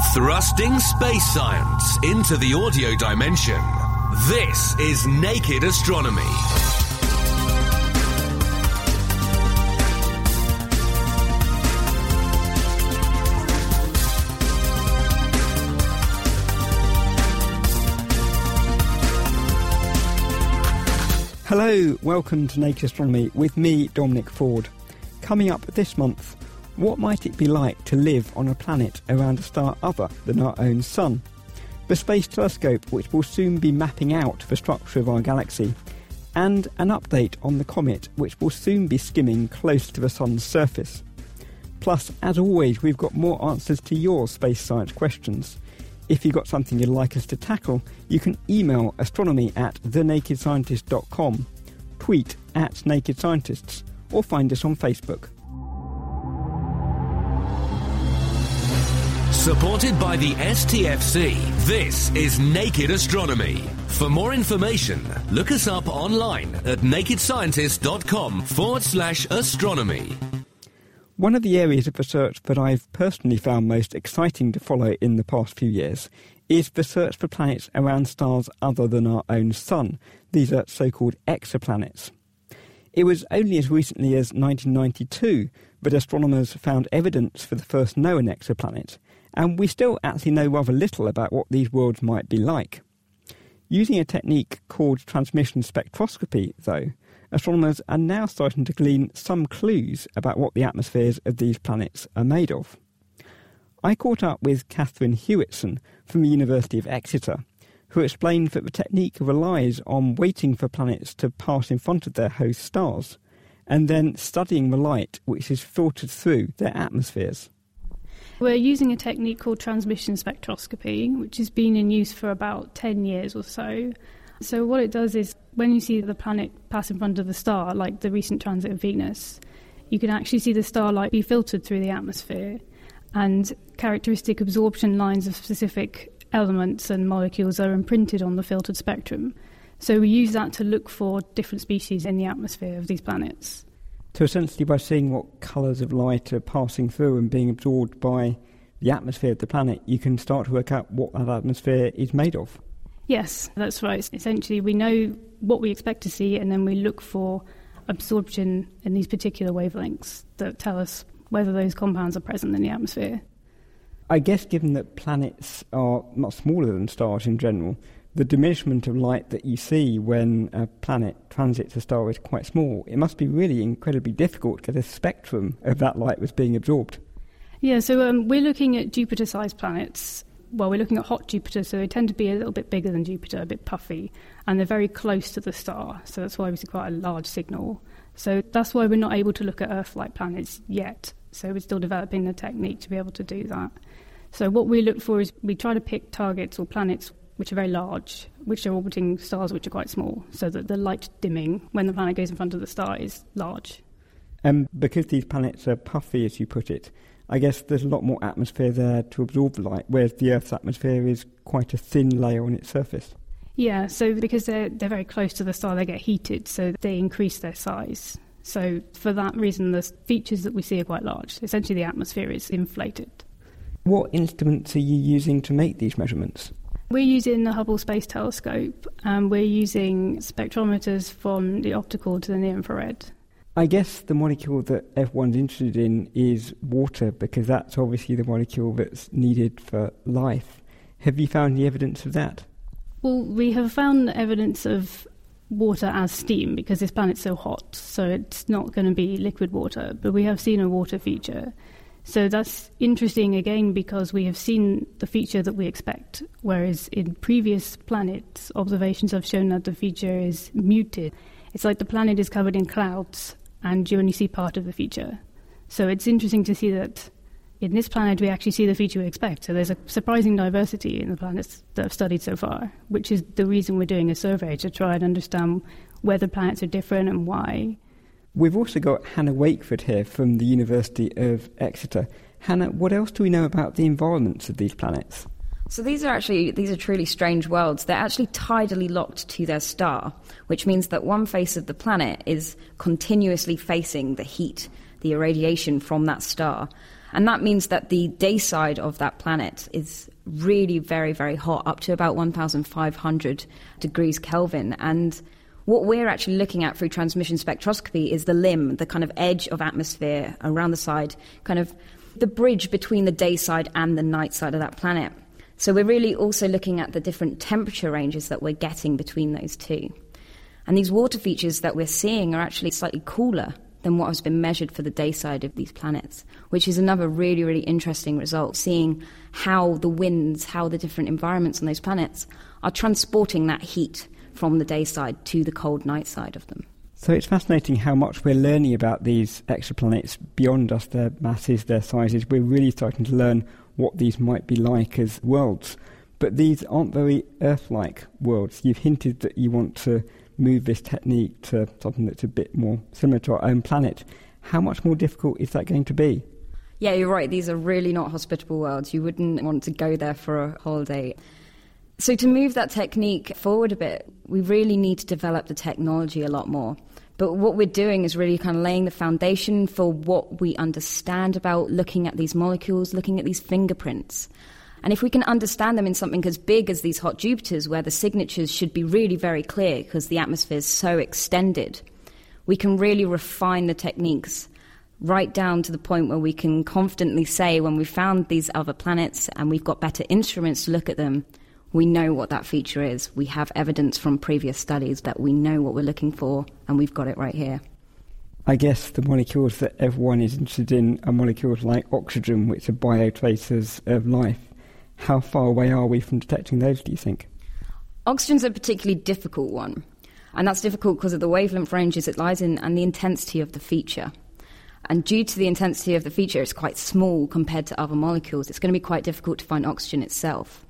Thrusting space science into the audio dimension. This is Naked Astronomy. Hello, welcome to Naked Astronomy with me, Dominic Ford. Coming up this month, what might it be like to live on a planet around a star other than our own Sun? The Space Telescope, which will soon be mapping out the structure of our galaxy, and an update on the comet, which will soon be skimming close to the Sun's surface. Plus, as always, we've got more answers to your space science questions. If you've got something you'd like us to tackle, you can email astronomy at thenakedscientist.com, tweet at Naked Scientists, or find us on Facebook. Supported by the STFC, this is Naked Astronomy. For more information, look us up online at nakedscientist.com forward slash astronomy. One of the areas of research that I've personally found most exciting to follow in the past few years is the search for planets around stars other than our own Sun. These are so called exoplanets. It was only as recently as 1992 that astronomers found evidence for the first known exoplanet, and we still actually know rather little about what these worlds might be like. Using a technique called transmission spectroscopy, though, astronomers are now starting to glean some clues about what the atmospheres of these planets are made of. I caught up with Catherine Huitson from the University of Exeter, who explained that the technique relies on waiting for planets to pass in front of their host stars, and then studying the light which is filtered through their atmospheres. We're using a technique called transmission spectroscopy, which has been in use for about 10 years or so. So, what it does is when you see the planet pass in front of the star, like the recent transit of Venus, you can actually see the starlight be filtered through the atmosphere, and characteristic absorption lines of specific elements and molecules are imprinted on the filtered spectrum. So, we use that to look for different species in the atmosphere of these planets. So, essentially, by seeing what colours of light are passing through and being absorbed by the atmosphere of the planet, you can start to work out what that atmosphere is made of. Yes, that's right. Essentially, we know what we expect to see, and then we look for absorption in these particular wavelengths that tell us whether those compounds are present in the atmosphere. I guess, given that planets are much smaller than stars in general, the diminishment of light that you see when a planet transits a star is quite small. It must be really incredibly difficult to get a spectrum of that light was being absorbed. Yeah, so um, we're looking at Jupiter sized planets well, we're looking at hot Jupiter, so they tend to be a little bit bigger than Jupiter, a bit puffy, and they're very close to the star, so that's why we see quite a large signal. So that's why we're not able to look at Earth like planets yet. So we're still developing the technique to be able to do that. So what we look for is we try to pick targets or planets which are very large, which are orbiting stars which are quite small, so that the light dimming when the planet goes in front of the star is large. And um, because these planets are puffy, as you put it, I guess there's a lot more atmosphere there to absorb the light, whereas the Earth's atmosphere is quite a thin layer on its surface. Yeah, so because they're, they're very close to the star, they get heated, so they increase their size. So for that reason, the features that we see are quite large. Essentially, the atmosphere is inflated. What instruments are you using to make these measurements? We're using the Hubble Space Telescope, and we're using spectrometers from the optical to the near infrared. I guess the molecule that everyone's interested in is water because that's obviously the molecule that's needed for life. Have you found any evidence of that? Well, we have found evidence of water as steam because this planet's so hot, so it's not going to be liquid water, but we have seen a water feature. So that's interesting again because we have seen the feature that we expect, whereas in previous planets, observations have shown that the feature is muted. It's like the planet is covered in clouds and you only see part of the feature. So it's interesting to see that in this planet we actually see the feature we expect. So there's a surprising diversity in the planets that I've studied so far, which is the reason we're doing a survey to try and understand whether planets are different and why. We've also got Hannah Wakeford here from the University of Exeter. Hannah, what else do we know about the environments of these planets? So these are actually these are truly strange worlds. They're actually tidally locked to their star, which means that one face of the planet is continuously facing the heat, the irradiation from that star. And that means that the day side of that planet is really very, very hot, up to about 1,500 degrees Kelvin. And what we're actually looking at through transmission spectroscopy is the limb, the kind of edge of atmosphere around the side, kind of the bridge between the day side and the night side of that planet. So we're really also looking at the different temperature ranges that we're getting between those two. And these water features that we're seeing are actually slightly cooler than what has been measured for the day side of these planets, which is another really, really interesting result, seeing how the winds, how the different environments on those planets are transporting that heat from the day side to the cold night side of them. So it's fascinating how much we're learning about these exoplanets beyond us, their masses, their sizes. We're really starting to learn what these might be like as worlds. But these aren't very Earth like worlds. You've hinted that you want to move this technique to something that's a bit more similar to our own planet. How much more difficult is that going to be? Yeah, you're right. These are really not hospitable worlds. You wouldn't want to go there for a holiday. So, to move that technique forward a bit, we really need to develop the technology a lot more. But what we're doing is really kind of laying the foundation for what we understand about looking at these molecules, looking at these fingerprints. And if we can understand them in something as big as these hot Jupiters, where the signatures should be really very clear because the atmosphere is so extended, we can really refine the techniques right down to the point where we can confidently say when we've found these other planets and we've got better instruments to look at them, we know what that feature is. We have evidence from previous studies that we know what we're looking for, and we've got it right here. I guess the molecules that everyone is interested in are molecules like oxygen, which are biotracers of life. How far away are we from detecting those, do you think? Oxygen's a particularly difficult one. And that's difficult because of the wavelength ranges it lies in and the intensity of the feature. And due to the intensity of the feature, it's quite small compared to other molecules. It's going to be quite difficult to find oxygen itself.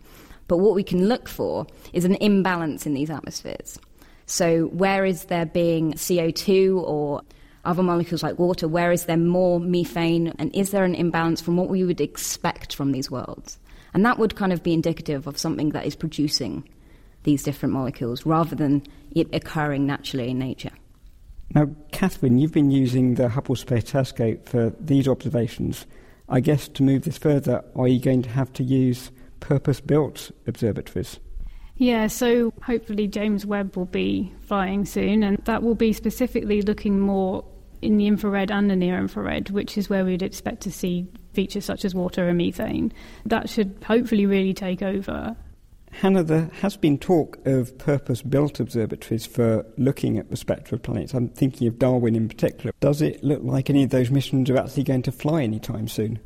But what we can look for is an imbalance in these atmospheres. So, where is there being CO2 or other molecules like water? Where is there more methane? And is there an imbalance from what we would expect from these worlds? And that would kind of be indicative of something that is producing these different molecules rather than it occurring naturally in nature. Now, Catherine, you've been using the Hubble Space Telescope for these observations. I guess to move this further, are you going to have to use purpose built observatories? Yeah, so hopefully James Webb will be flying soon, and that will be specifically looking more in the infrared and the near infrared, which is where we'd expect to see features such as water and methane. That should hopefully really take over. Hannah, there has been talk of purpose built observatories for looking at the spectra of planets. I'm thinking of Darwin in particular. Does it look like any of those missions are actually going to fly anytime soon?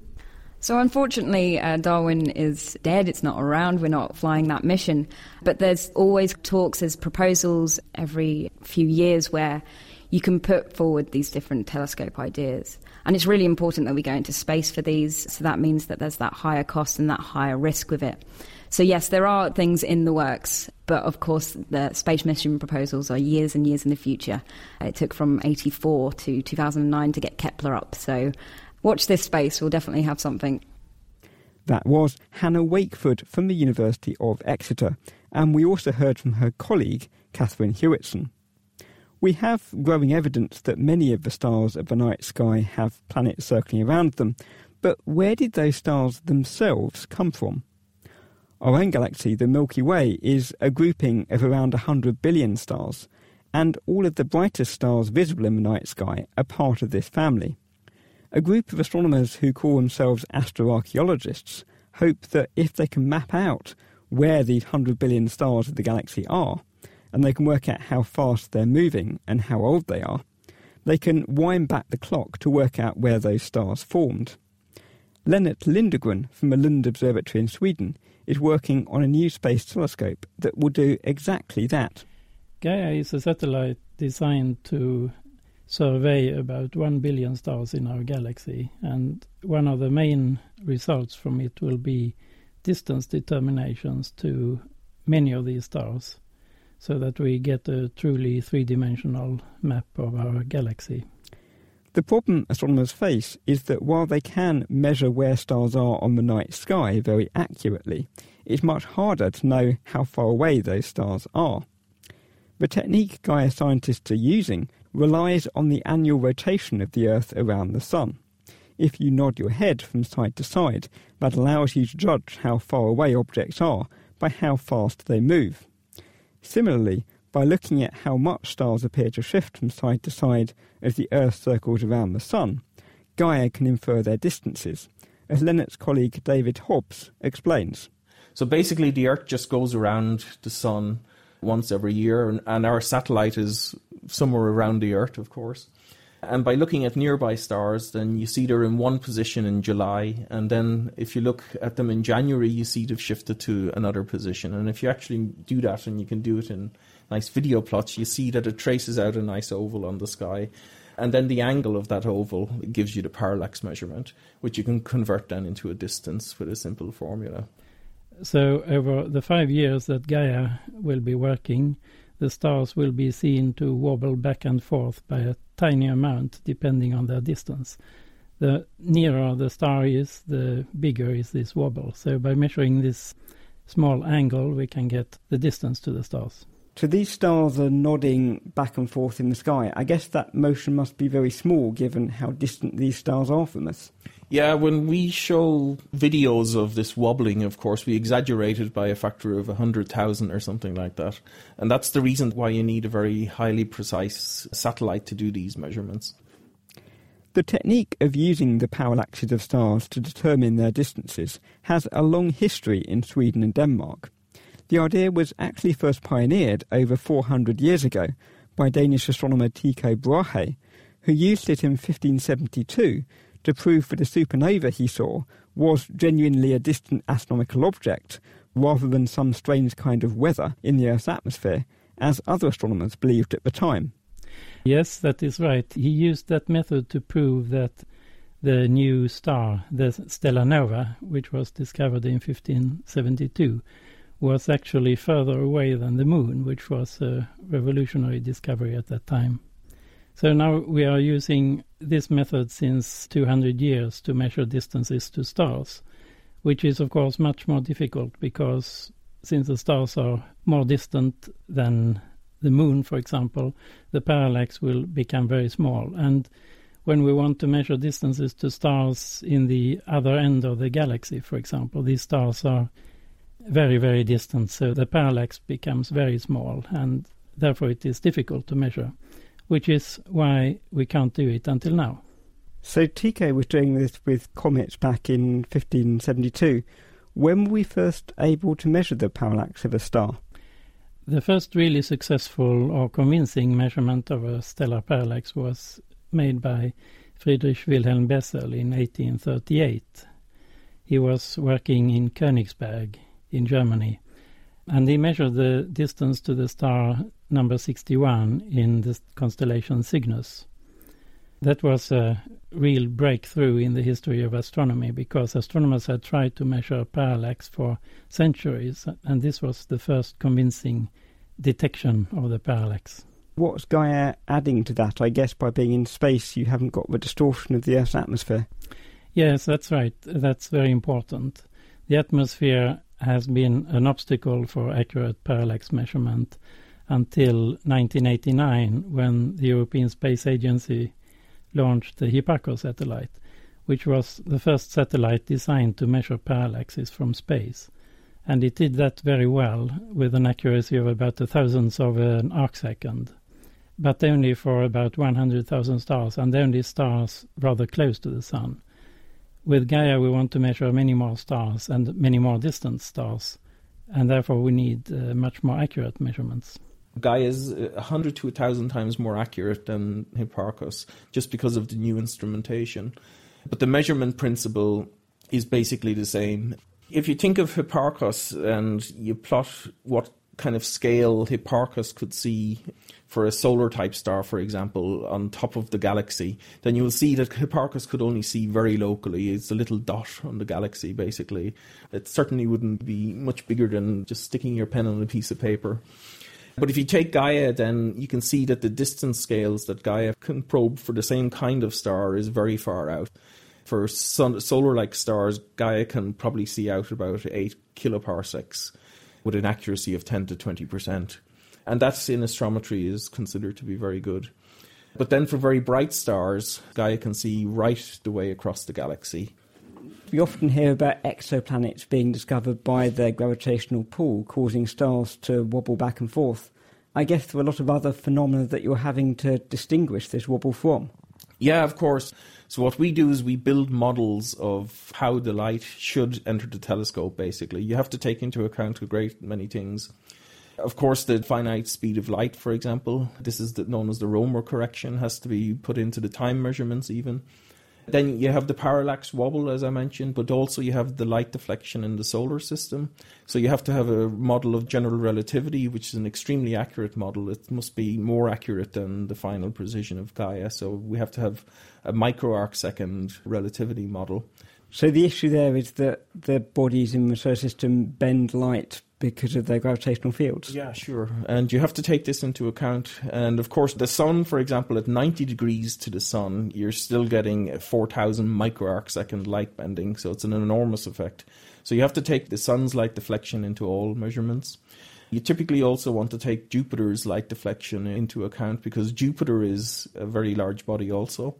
So, unfortunately, uh, Darwin is dead. It's not around. We're not flying that mission. But there's always talks, there's proposals every few years where you can put forward these different telescope ideas. And it's really important that we go into space for these, so that means that there's that higher cost and that higher risk with it. So, yes, there are things in the works, but of course, the space mission proposals are years and years in the future. It took from 84 to 2009 to get Kepler up, so watch this space, we'll definitely have something. That was Hannah Wakeford from the University of Exeter, and we also heard from her colleague, Catherine Huitson. We have growing evidence that many of the stars of the night sky have planets circling around them, but where did those stars themselves come from? Our own galaxy, the Milky Way, is a grouping of around 100 billion stars, and all of the brightest stars visible in the night sky are part of this family. A group of astronomers who call themselves astroarchaeologists hope that if they can map out where these 100 billion stars of the galaxy are, and they can work out how fast they're moving and how old they are, they can wind back the clock to work out where those stars formed. Lennart Lindegren from the Lund Observatory in Sweden is working on a new space telescope that will do exactly that. Gaia is a satellite designed to survey about 1 billion stars in our galaxy, and one of the main results from it will be distance determinations to many of these stars so that we get a truly three dimensional map of our galaxy. The problem astronomers face is that while they can measure where stars are on the night sky very accurately, it's much harder to know how far away those stars are. The technique Gaia scientists are using relies on the annual rotation of the Earth around the Sun. If you nod your head from side to side, that allows you to judge how far away objects are by how fast they move. Similarly, by looking at how much stars appear to shift from side to side as the Earth circles around the Sun, Gaia can infer their distances, as Lennart's colleague David Hobbs explains. So basically, the Earth just goes around the Sun once every year, and, our satellite is somewhere around the Earth, of course. And by looking at nearby stars, then you see they're in one position in July, and then if you look at them in January, you see they've shifted to another position. And if you actually do that, and you can do it in nice video plots, you see that it traces out a nice oval on the sky. And then the angle of that oval gives you the parallax measurement, which you can convert then into a distance with a simple formula. So, over the five years that Gaia will be working, the stars will be seen to wobble back and forth by a tiny amount depending on their distance. The nearer the star is, the bigger is this wobble. So, by measuring this small angle, we can get the distance to the stars. So these stars are nodding back and forth in the sky. I guess that motion must be very small given how distant these stars are from us. Yeah, when we show videos of this wobbling, of course, we exaggerate it by a factor of 100,000 or something like that. And that's the reason why you need a very highly precise satellite to do these measurements. The technique of using the parallaxes of stars to determine their distances has a long history in Sweden and Denmark. The idea was actually first pioneered over 400 years ago by Danish astronomer Tycho Brahe, who used it in 1572 to prove that the supernova he saw was genuinely a distant astronomical object rather than some strange kind of weather in the Earth's atmosphere, as other astronomers believed at the time. Yes, that is right. He used that method to prove that the new star, the Stella Nova, which was discovered in 1572, was actually further away than the moon, which was a revolutionary discovery at that time. So now we are using this method since 200 years to measure distances to stars, which is of course much more difficult because since the stars are more distant than the moon, for example, the parallax will become very small. And when we want to measure distances to stars in the other end of the galaxy, for example, these stars are very, very distant, so the parallax becomes very small, and therefore it is difficult to measure which is why we can't do it until now. So Tycho was doing this with comets back in 1572. When were we first able to measure the parallax of a star? The first really successful or convincing measurement of a stellar parallax was made by Friedrich Wilhelm Bessel in 1838. He was working in Königsberg in Germany, and he measured the distance to the star number 61 in the constellation Cygnus. That was a real breakthrough in the history of astronomy because astronomers had tried to measure parallax for centuries, and this was the first convincing detection of the parallax. What's Gaia adding to that? I guess by being in space, you haven't got the distortion of the Earth's atmosphere. Yes, that's right. That's very important. The atmosphere has been an obstacle for accurate parallax measurement until 1989 when the European Space Agency launched the Hipparcos satellite, which was the first satellite designed to measure parallaxes from space. And it did that very well with an accuracy of about a thousandth of an arcsecond, but only for about 100,000 stars, and only stars rather close to the Sun. With Gaia, we want to measure many more stars and many more distant stars, and therefore we need uh, much more accurate measurements. Gaia is 100 to 1,000 times more accurate than Hipparcos just because of the new instrumentation. But the measurement principle is basically the same. If you think of Hipparcos and you plot what kind of scale Hipparcos could see for a solar type star, for example, on top of the galaxy, then you will see that Hipparcos could only see very locally. It's a little dot on the galaxy, basically. It certainly wouldn't be much bigger than just sticking your pen on a piece of paper. But if you take Gaia, then you can see that the distance scales that Gaia can probe for the same kind of star is very far out. For solar like stars, Gaia can probably see out about 8 kiloparsecs with an accuracy of 10 to 20% and that's in astrometry is considered to be very good. But then for very bright stars, Gaia can see right the way across the galaxy. We often hear about exoplanets being discovered by their gravitational pull, causing stars to wobble back and forth. I guess there are a lot of other phenomena that you're having to distinguish this wobble from. Yeah, of course. So what we do is we build models of how the light should enter the telescope. Basically, you have to take into account a great many things. Of course, the finite speed of light, for example, this is the, known as the Romer correction, has to be put into the time measurements even. Then you have the parallax wobble, as I mentioned, but also you have the light deflection in the solar system. So you have to have a model of general relativity, which is an extremely accurate model. It must be more accurate than the final precision of Gaia. So we have to have a micro arc second relativity model. So the issue there is that the bodies in the solar system bend light because of their gravitational fields. Yeah, sure. And you have to take this into account. And of course, the sun, for example, at 90 degrees to the sun, you're still getting 4,000 microarc second light bending. So it's an enormous effect. So you have to take the sun's light deflection into all measurements. You typically also want to take Jupiter's light deflection into account because Jupiter is a very large body also.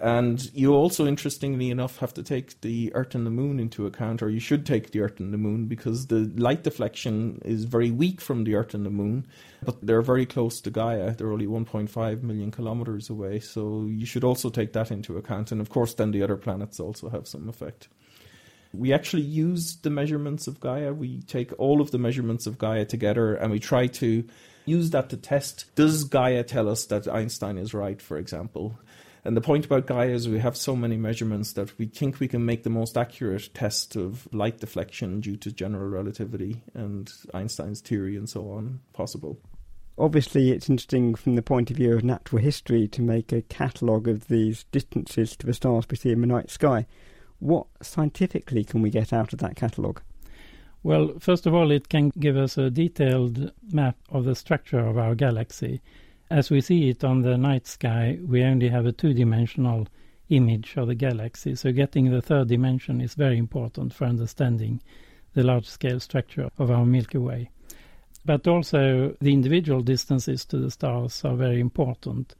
And you also, interestingly enough, have to take the Earth and the Moon into account, or you should take the Earth and the Moon, because the light deflection is very weak from the Earth and the Moon, but they're very close to Gaia. They're only 1.5 million kilometers away, so you should also take that into account. And of course, then the other planets also have some effect. We actually use the measurements of Gaia. We take all of the measurements of Gaia together and we try to use that to test does Gaia tell us that Einstein is right, for example? And the point about Gaia is we have so many measurements that we think we can make the most accurate test of light deflection due to general relativity and Einstein's theory and so on possible. Obviously, it's interesting from the point of view of natural history to make a catalogue of these distances to the stars we see in the night sky. What scientifically can we get out of that catalogue? Well, first of all, it can give us a detailed map of the structure of our galaxy as we see it on the night sky, we only have a two-dimensional image of the galaxy, so getting the third dimension is very important for understanding the large-scale structure of our Milky Way. But also the individual distances to the stars are very important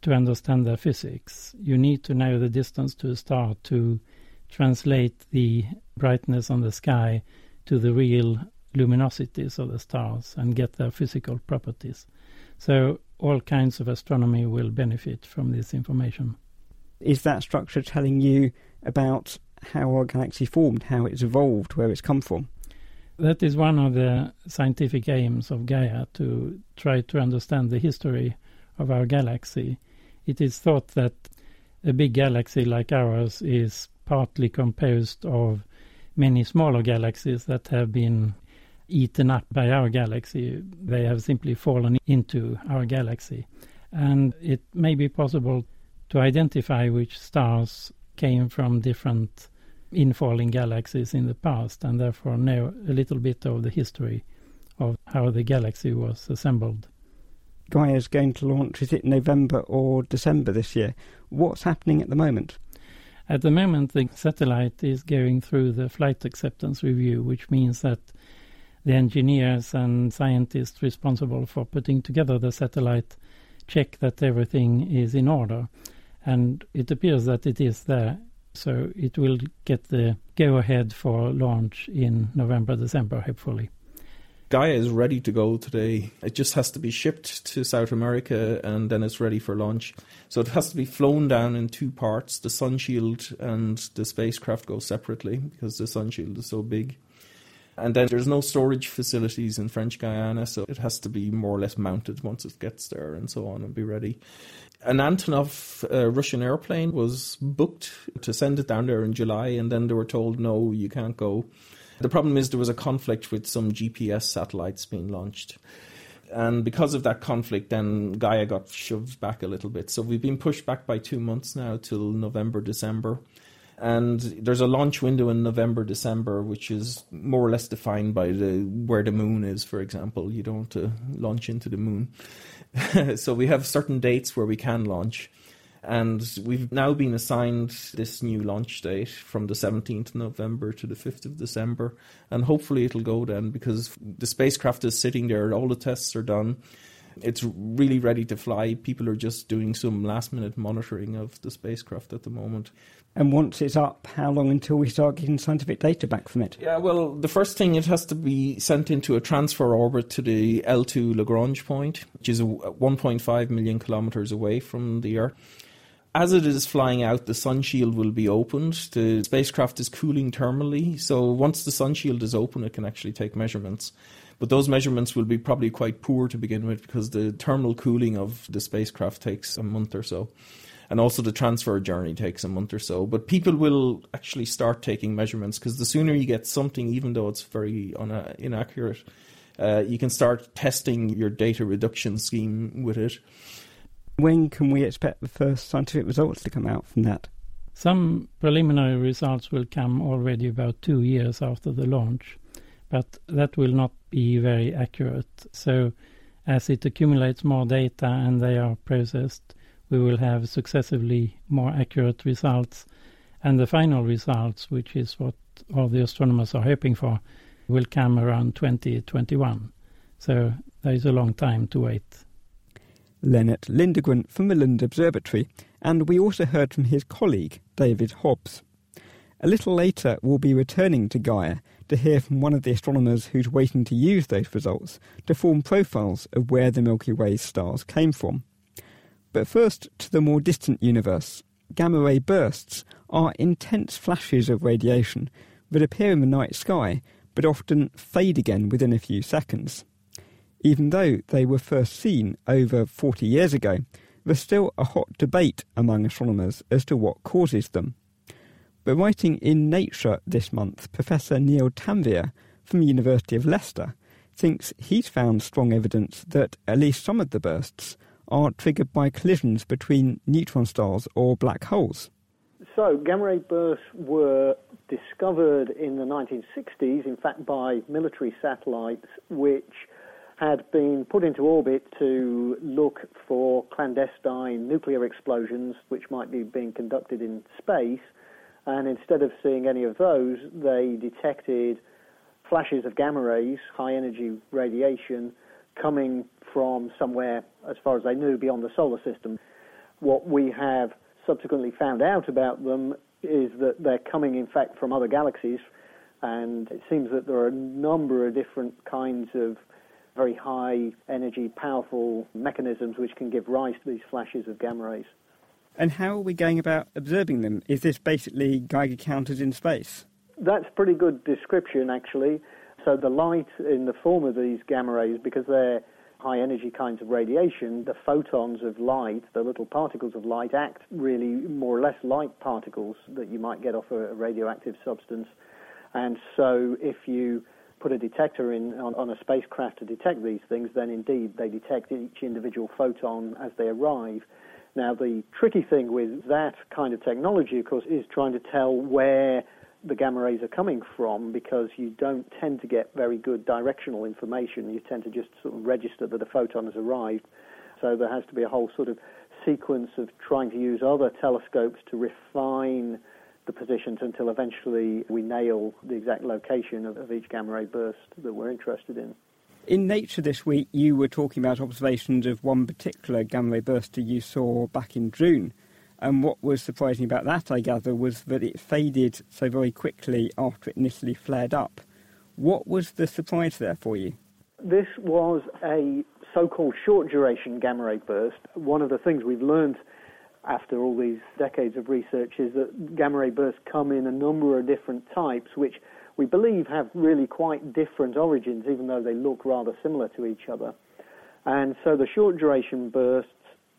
to understand their physics. You need to know the distance to a star to translate the brightness on the sky to the real luminosities of the stars and get their physical properties. So all kinds of astronomy will benefit from this information. Is that structure telling you about how our galaxy formed, how it's evolved, where it's come from? That is one of the scientific aims of Gaia to try to understand the history of our galaxy. It is thought that a big galaxy like ours is partly composed of many smaller galaxies that have been eaten up by our galaxy. They have simply fallen into our galaxy. And it may be possible to identify which stars came from different infalling galaxies in the past and therefore know a little bit of the history of how the galaxy was assembled. Gaia is going to launch, is it November or December this year? What's happening at the moment? At the moment, the satellite is going through the flight acceptance review, which means that the engineers and scientists responsible for putting together the satellite check that everything is in order. And it appears that it is there. So it will get the go ahead for launch in November, December, hopefully. Gaia is ready to go today. It just has to be shipped to South America and then it's ready for launch. So it has to be flown down in two parts. The sun shield and the spacecraft go separately because the sun shield is so big. And then there's no storage facilities in French Guiana, so it has to be more or less mounted once it gets there and so on and be ready. An Antonov uh, Russian airplane was booked to send it down there in July, and then they were told, no, you can't go. The problem is there was a conflict with some GPS satellites being launched. And because of that conflict, then Gaia got shoved back a little bit. So we've been pushed back by two months now till November, December. And there's a launch window in November, December, which is more or less defined by the where the moon is, for example. You don't want to launch into the moon. so we have certain dates where we can launch. And we've now been assigned this new launch date from the 17th of November to the 5th of December. And hopefully it'll go then because the spacecraft is sitting there, all the tests are done. It's really ready to fly. People are just doing some last minute monitoring of the spacecraft at the moment. And once it's up, how long until we start getting scientific data back from it? Yeah, well, the first thing it has to be sent into a transfer orbit to the L2 Lagrange point, which is 1.5 million kilometers away from the Earth. As it is flying out, the sun shield will be opened. The spacecraft is cooling thermally, so once the sun shield is open, it can actually take measurements. But those measurements will be probably quite poor to begin with because the thermal cooling of the spacecraft takes a month or so. And also the transfer journey takes a month or so. But people will actually start taking measurements because the sooner you get something, even though it's very una- inaccurate, uh, you can start testing your data reduction scheme with it. When can we expect the first scientific results to come out from that? Some preliminary results will come already about two years after the launch, but that will not be very accurate. So, as it accumulates more data and they are processed, we will have successively more accurate results. And the final results, which is what all the astronomers are hoping for, will come around 2021. So, there is a long time to wait. Lennart Lindegren from the Lund Observatory, and we also heard from his colleague, David Hobbs. A little later, we'll be returning to Gaia to hear from one of the astronomers who's waiting to use those results to form profiles of where the Milky Way's stars came from. But first, to the more distant universe. Gamma ray bursts are intense flashes of radiation that appear in the night sky but often fade again within a few seconds even though they were first seen over 40 years ago, there's still a hot debate among astronomers as to what causes them. But writing in Nature this month, Professor Neil Tanvir from the University of Leicester thinks he's found strong evidence that at least some of the bursts are triggered by collisions between neutron stars or black holes. So, gamma ray bursts were discovered in the 1960s, in fact, by military satellites, which had been put into orbit to look for clandestine nuclear explosions which might be being conducted in space. And instead of seeing any of those, they detected flashes of gamma rays, high energy radiation, coming from somewhere, as far as they knew, beyond the solar system. What we have subsequently found out about them is that they're coming, in fact, from other galaxies. And it seems that there are a number of different kinds of very high energy, powerful mechanisms which can give rise to these flashes of gamma rays. And how are we going about observing them? Is this basically Geiger counters in space? That's pretty good description, actually. So the light in the form of these gamma rays, because they're high energy kinds of radiation, the photons of light, the little particles of light, act really more or less like particles that you might get off a radioactive substance. And so if you put a detector in on, on, a spacecraft to detect these things, then indeed they detect each individual photon as they arrive. Now, the tricky thing with that kind of technology, of course, is trying to tell where the gamma rays are coming from because you don't tend to get very good directional information. You tend to just sort of register that a photon has arrived. So there has to be a whole sort of sequence of trying to use other telescopes to refine the positions until eventually we nail the exact location of, of each gamma ray burst that we're interested in. In Nature this week, you were talking about observations of one particular gamma ray burst that you saw back in June. And what was surprising about that, I gather, was that it faded so very quickly after it initially flared up. What was the surprise there for you? This was a so called short duration gamma ray burst. One of the things we've learned after all these decades of research is that gamma ray bursts come in a number of different types, which we believe have really quite different origins, even though they look rather similar to each other. And so the short duration bursts,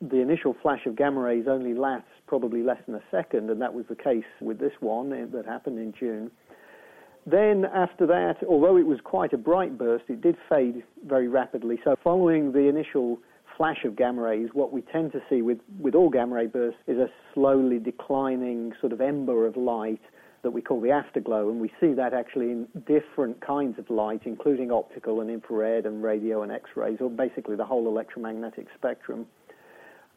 the initial flash of gamma rays only lasts probably less than a second, and that was the case with this one eh, that happened in June. Then, after that, although it was quite a bright burst, it did fade very rapidly. So, following the initial flash of gamma rays, what we tend to see with, with all gamma ray bursts is a slowly declining sort of ember of light that we call the afterglow, and we see that actually in different kinds of light, including optical and infrared and radio and X-rays, or basically the whole electromagnetic spectrum.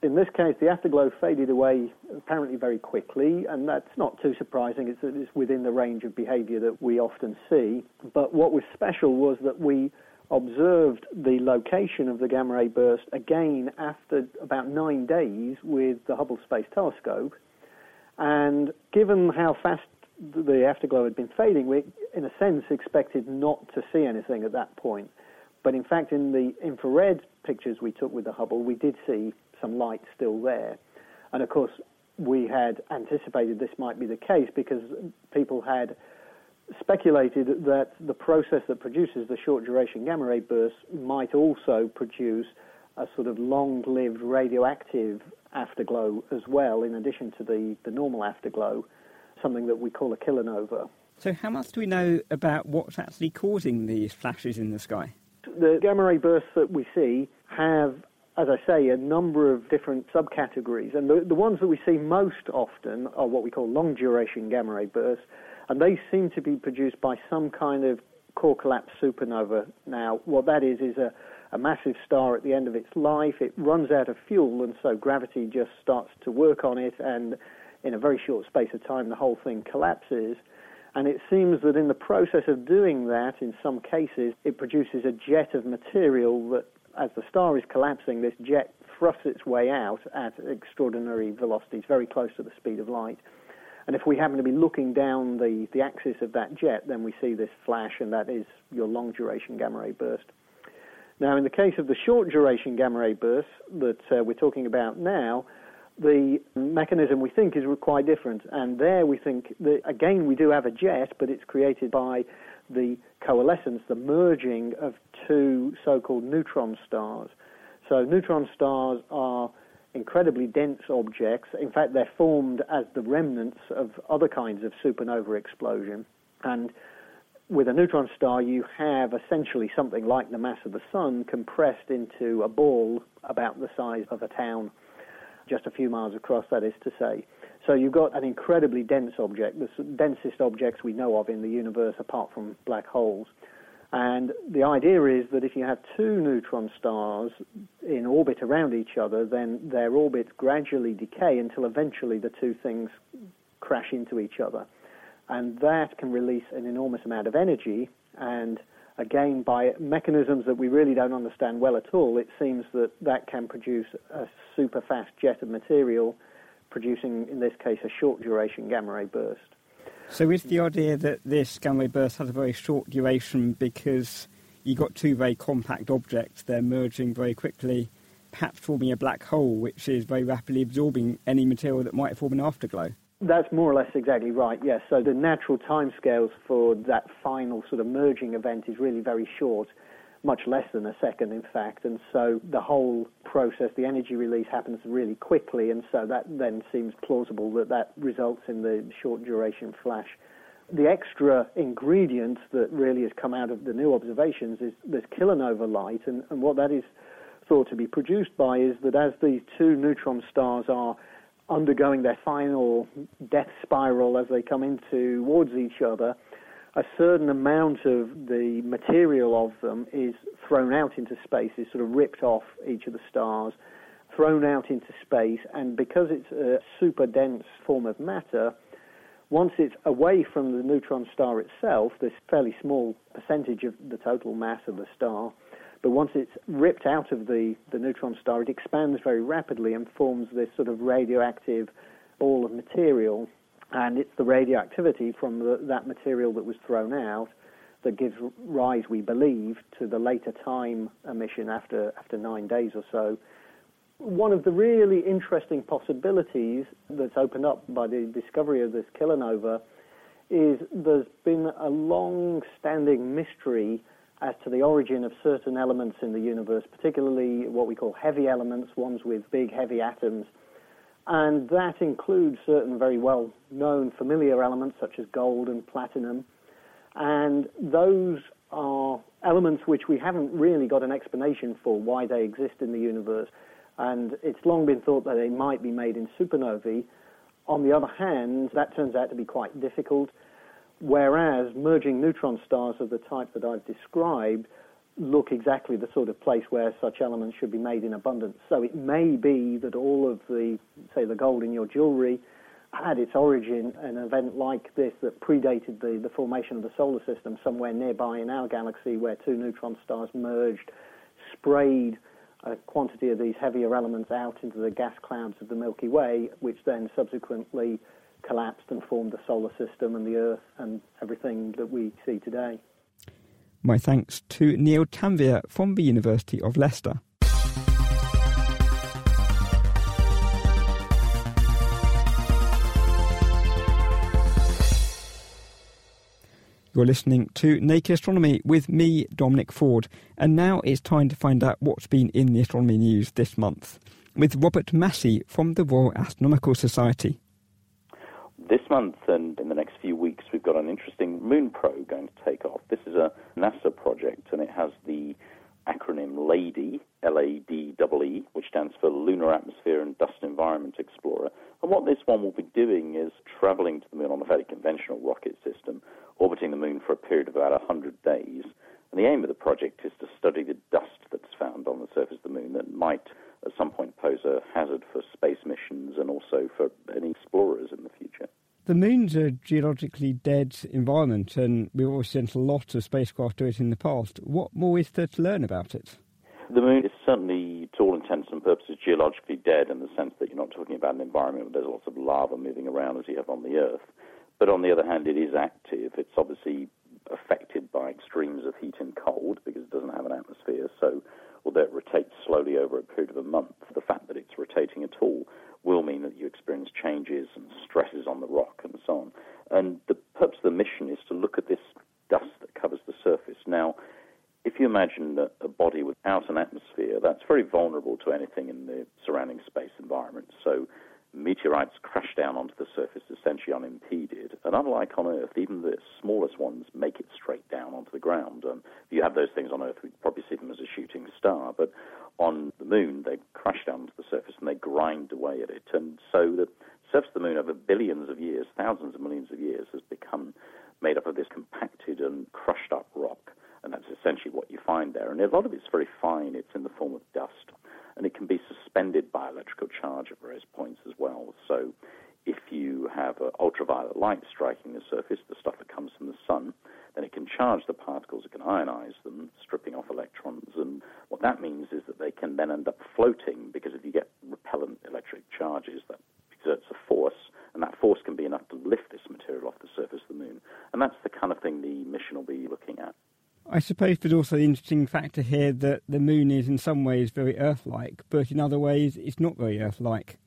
In this case, the afterglow faded away apparently very quickly, and that's not too surprising. It's, it's within the range of behavior that we often see. But what was special was that we observed the location of the gamma ray burst again after about nine days with the Hubble Space Telescope. And given how fast the afterglow had been fading, we, in a sense, expected not to see anything at that point. But in fact, in the infrared pictures we took with the Hubble, we did see some light still there. And of course, we had anticipated this might be the case because people had speculated that the process that produces the short duration gamma ray bursts might also produce a sort of long lived radioactive afterglow as well, in addition to the, the normal afterglow, something that we call a kilonova. So, how much do we know about what's actually causing these flashes in the sky? The gamma ray bursts that we see have as I say, a number of different subcategories. And the, the ones that we see most often are what we call long duration gamma ray bursts, and they seem to be produced by some kind of core collapse supernova. Now, what that is is a, a massive star at the end of its life. It runs out of fuel, and so gravity just starts to work on it, and in a very short space of time, the whole thing collapses. And it seems that in the process of doing that, in some cases, it produces a jet of material that as the star is collapsing, this jet thrusts its way out at extraordinary velocities, very close to the speed of light. And if we happen to be looking down the, the axis of that jet, then we see this flash, and that is your long duration gamma ray burst. Now, in the case of the short duration gamma ray burst that uh, we're talking about now, the mechanism we think is quite different. And there we think that, again, we do have a jet, but it's created by the coalescence, the merging of two so-called neutron stars. So neutron stars are incredibly dense objects. In fact, they're formed as the remnants of other kinds of supernova explosion. And with a neutron star, you have essentially something like the mass of the sun compressed into a ball about the size of a town, just a few miles across, that is to say. So you've got an incredibly dense object, the densest objects we know of in the universe apart from black holes. And the idea is that if you have two neutron stars in orbit around each other, then their orbits gradually decay until eventually the two things crash into each other. And that can release an enormous amount of energy. And again, by mechanisms that we really don't understand well at all, it seems that that can produce a super fast jet of material producing, in this case, a short duration gamma ray burst. So, is the idea that this gamma ray burst has a very short duration because you've got two very compact objects, they're merging very quickly, perhaps forming a black hole, which is very rapidly absorbing any material that might form an afterglow? That's more or less exactly right, yes. So the natural timescales for that final sort of merging event is really very short much less than a second, in fact. And so the whole process, the energy release happens really quickly, and so that then seems plausible that that results in the short duration flash. The extra ingredient that really has come out of the new observations is this kilonova light, and, and what that is thought to be produced by is that as these two neutron stars are undergoing their final death spiral as they come in towards each other, a certain amount of the material of them is thrown out into space, is sort of ripped off each of the stars, thrown out into space, and because it's a super dense form of matter, once it's away from the neutron star itself, this fairly small percentage of the total mass of the star, but once it's ripped out of the, the neutron star, it expands very rapidly and forms this sort of radioactive ball of material and it's the radioactivity from the, that material that was thrown out that gives rise, we believe, to the later time emission after, after nine days or so. One of the really interesting possibilities that's opened up by the discovery of this kilonova is there's been a long standing mystery as to the origin of certain elements in the universe, particularly what we call heavy elements, ones with big heavy atoms and that includes certain very well known familiar elements such as gold and platinum. And those are elements which we haven't really got an explanation for why they exist in the universe. And it's long been thought that they might be made in supernovae. On the other hand, that turns out to be quite difficult, whereas merging neutron stars of the type that I've described look exactly the sort of place where such elements should be made in abundance. So it may be that all of the, say, the gold in your jewelry had its origin in an event like this that predated the, the formation of the solar system somewhere nearby in our galaxy where two neutron stars merged, sprayed a quantity of these heavier elements out into the gas clouds of the Milky Way, which then subsequently collapsed and formed the solar system and the Earth and everything that we see today. My thanks to Nial Tanvir from the University of Leicester. You're listening to Naked Astronomy with me, Dominic Ford, and now it's time to find out what's been in the astronomy news this month with Robert Massey from the Royal Astronomical Society. This month and in the next few weeks, we've got an interesting moon probe going to take off. This is a NASA project, and it has the acronym LADEE, L-A-D-E-E, which stands for Lunar Atmosphere and Dust Environment Explorer. And what this one will be doing is traveling to the moon on a fairly conventional rocket system, orbiting the moon for a period of about 100 days. And the aim of the project is to study the dust that's found on the surface of the moon that might at some point pose a hazard for space missions and also for any explorers in the future. The moon's a geologically dead environment, and we've always sent a lot of spacecraft to it in the past. What more is there to learn about it? The moon is certainly, to all intents and purposes, geologically dead in the sense that you're not talking about an environment where there's lots of lava moving around as you have on the Earth. But on the other hand, it is active. It's obviously affected by extremes of heat and cold because it doesn't have an atmosphere. So, although it rotates slowly over a period of a month, the fact that it's rotating at all will mean that you experience changes and stresses on the rock and so on. And the purpose of the mission is to look at this dust that covers the surface. Now, if you imagine a, a body without an atmosphere, that's very vulnerable to anything in the surrounding space environment. So meteorites crash down onto the surface essentially unimpeded. And unlike on Earth, even the smallest ones make it straight down onto the ground. Um, if you have those things on Earth, we'd probably see them as a shooting star. But on the moon, they crash down onto the surface and they grind away at it. And so the surface of the moon over billions of years, thousands of millions of years, has become made up of this compacted and crushed up rock. And that's essentially what you find there. And a lot of it's very fine. It's in the form of dust and it can be suspended by electrical charge at various points as well. So if you have ultraviolet light striking the surface, the stuff that comes from the sun, then it can charge the particles, it can ionize them, stripping off electrons. And what that means is that they can then end up floating because if you get repellent electric charges, that exerts a force, and that force can be enough to lift this material off the surface of the moon. And that's the kind of thing the mission will be looking at. I suppose there's also the interesting factor here that the moon is in some ways very Earth like, but in other ways it's not very Earth like.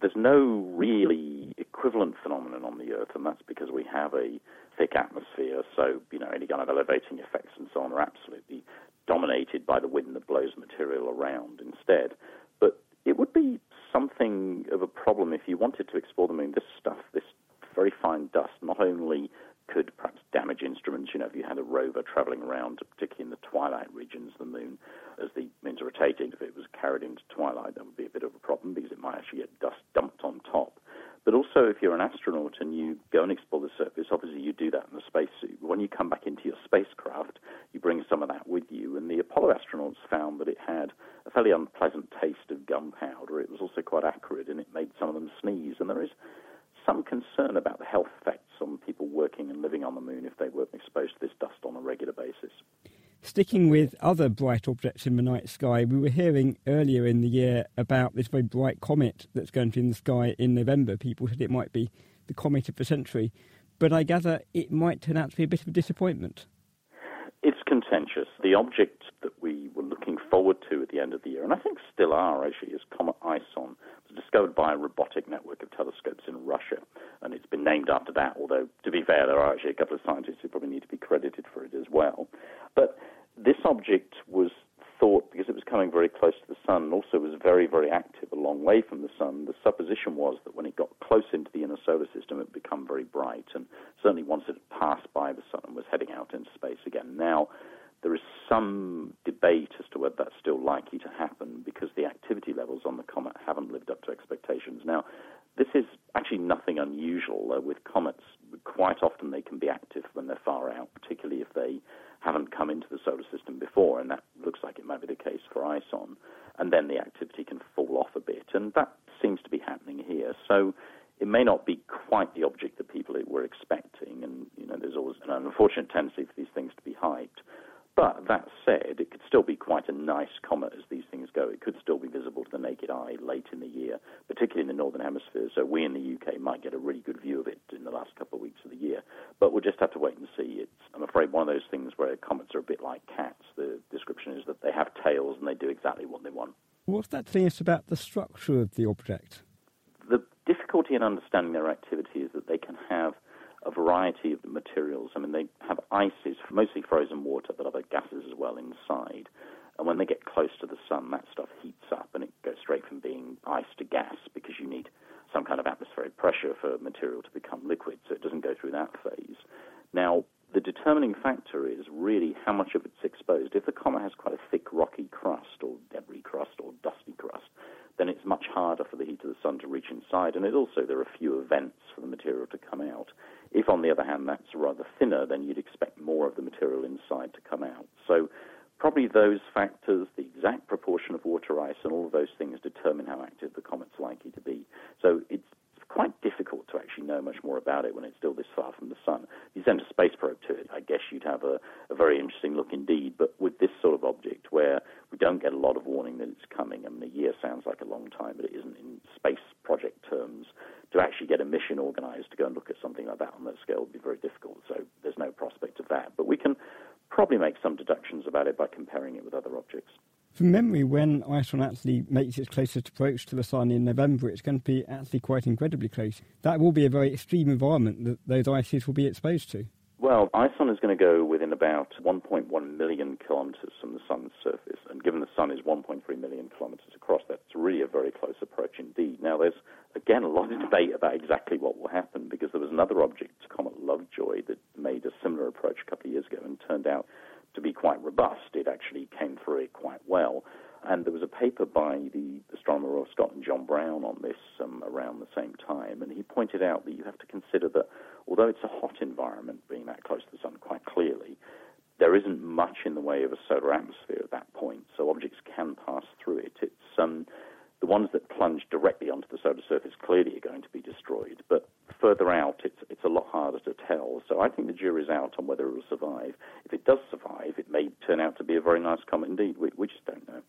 There's no really equivalent phenomenon on the Earth, and that's because we have a thick atmosphere, so you know any kind of elevating effects and so on are absolutely dominated by the wind that blows material around instead. But it would be something of a problem if you wanted to explore the moon. This stuff, this very fine dust, not only could perhaps damage instruments. You know, if you traveling around, particularly in the twilight regions of the moon, as the moon's are rotating, if it was carried into twilight, that would be a bit of a problem because it might actually get dust dumped on top. But also, if you're an astronaut and you go and explore the surface, obviously you do that in the spacesuit. When you come back into your spacecraft, you bring some of that with you. And the Apollo astronauts found that it had a fairly unpleasant taste of gunpowder. It was also quite acrid and it made some of them sneeze. And there is some concern about the health effects on people working and living on the moon if they weren't exposed to this dust on a regular basis. Sticking with other bright objects in the night sky, we were hearing earlier in the year about this very bright comet that's going to be in the sky in November. People said it might be the comet of the century, but I gather it might turn out to be a bit of a disappointment. It's contentious. The object that we were looking forward to at the end of the year, and I think still are actually, is Comet ISON It was discovered by a robotic network of telescopes in Russia, and it's been named after that, although, to be fair, there are actually a couple of scientists who probably need to be credited for it as well. But this object was thought, because it was coming very close to the sun and also was very, very active a long way from the sun, the supposition was that when it got close into the inner solar system, it would become very bright. And certainly once it had passed by the sun and was heading out into space again. Now, there is some debate as to whether that's still likely to happen because the activity levels on the comet haven't lived up to expectations. Now, this is actually nothing unusual uh, with comets. Quite often they can be active when they're far out, particularly if they haven't come into the solar system before, and that looks like it might be the case for ISON. And then the activity can fall off a bit, and that seems to be happening here. So it may not be quite the object that people were expecting, and you know, there's always an unfortunate tendency for these things to be hyped. But that said, it could still be quite a nice comet as these things go. It could still be the naked eye late in the year, particularly in the northern hemisphere. So we in the UK might get a really good view of it in the last couple of weeks of the year. But we'll just have to wait and see. It's, I'm afraid, one of those things where comets are a bit like cats. The description is that they have tails and they do exactly what they want. What's that telling us about the structure of the object? The difficulty in understanding their activity is that they can have a variety of materials. I mean, they have ices, mostly frozen water, but other gases as well inside. And when they get close to the sun, that stuff heats up and it goes straight from being ice to gas because you need some kind of atmospheric pressure for material to become liquid, so it doesn't go through that phase. Now, the determining factor is really how much of it's exposed. If the comet has quite a thick rocky crust or debris crust or dusty crust, then it's much harder for the heat of the sun to reach inside, and it also there are fewer vents for the material to come out. If, on the other hand, that's rather thinner, then you'd expect more of the material inside to come out. So, probably those factors, the exact proportion of water ice, and all of those things determine how active the comet's likely to be. So, it's quite difficult to actually know much more about it when it's still this far from the sun. If you send a space probe to it, I guess you'd have a, a, very interesting look indeed. But with this sort of object, where we don't get a lot of warning that it's coming, I mean, a year sounds like a long time, but it isn't in space project terms to actually get a mission organized to go and look at something like that on that scale would be very difficult. So there's no prospect of that. But we can probably make some deductions about it by comparing it with other objects. From memory, when ISON actually makes its closest approach to the Sun in November, it's going to be actually quite incredibly close. That will be a very extreme environment that those ices will be exposed to. Well, ISON is going to go within about 1.1 million kilometres from the Sun's surface, and given the Sun is 1.3 million kilometres across, that's really a very close approach indeed. Now, there's again a lot of debate about exactly what will happen because there was another object, Comet Lovejoy, that made a similar approach a couple of years ago and turned out to be quite robust. It actually came through it quite well. And there was a paper by the astronomer of Scotland, John Brown, on this um, around the same time, and he pointed out that you have to consider that although it's a hot environment, being that close to the sun quite clearly, there isn't much in the way of a solar atmosphere at that point, so objects can pass through it. It's um, the ones that plunge directly onto the solar surface clearly are going to be destroyed, but further out, it's, it's a lot harder to tell. So I think the jury's out on whether it will survive. If it does survive, it may turn out to be a very nice comet indeed. We, we just don't know.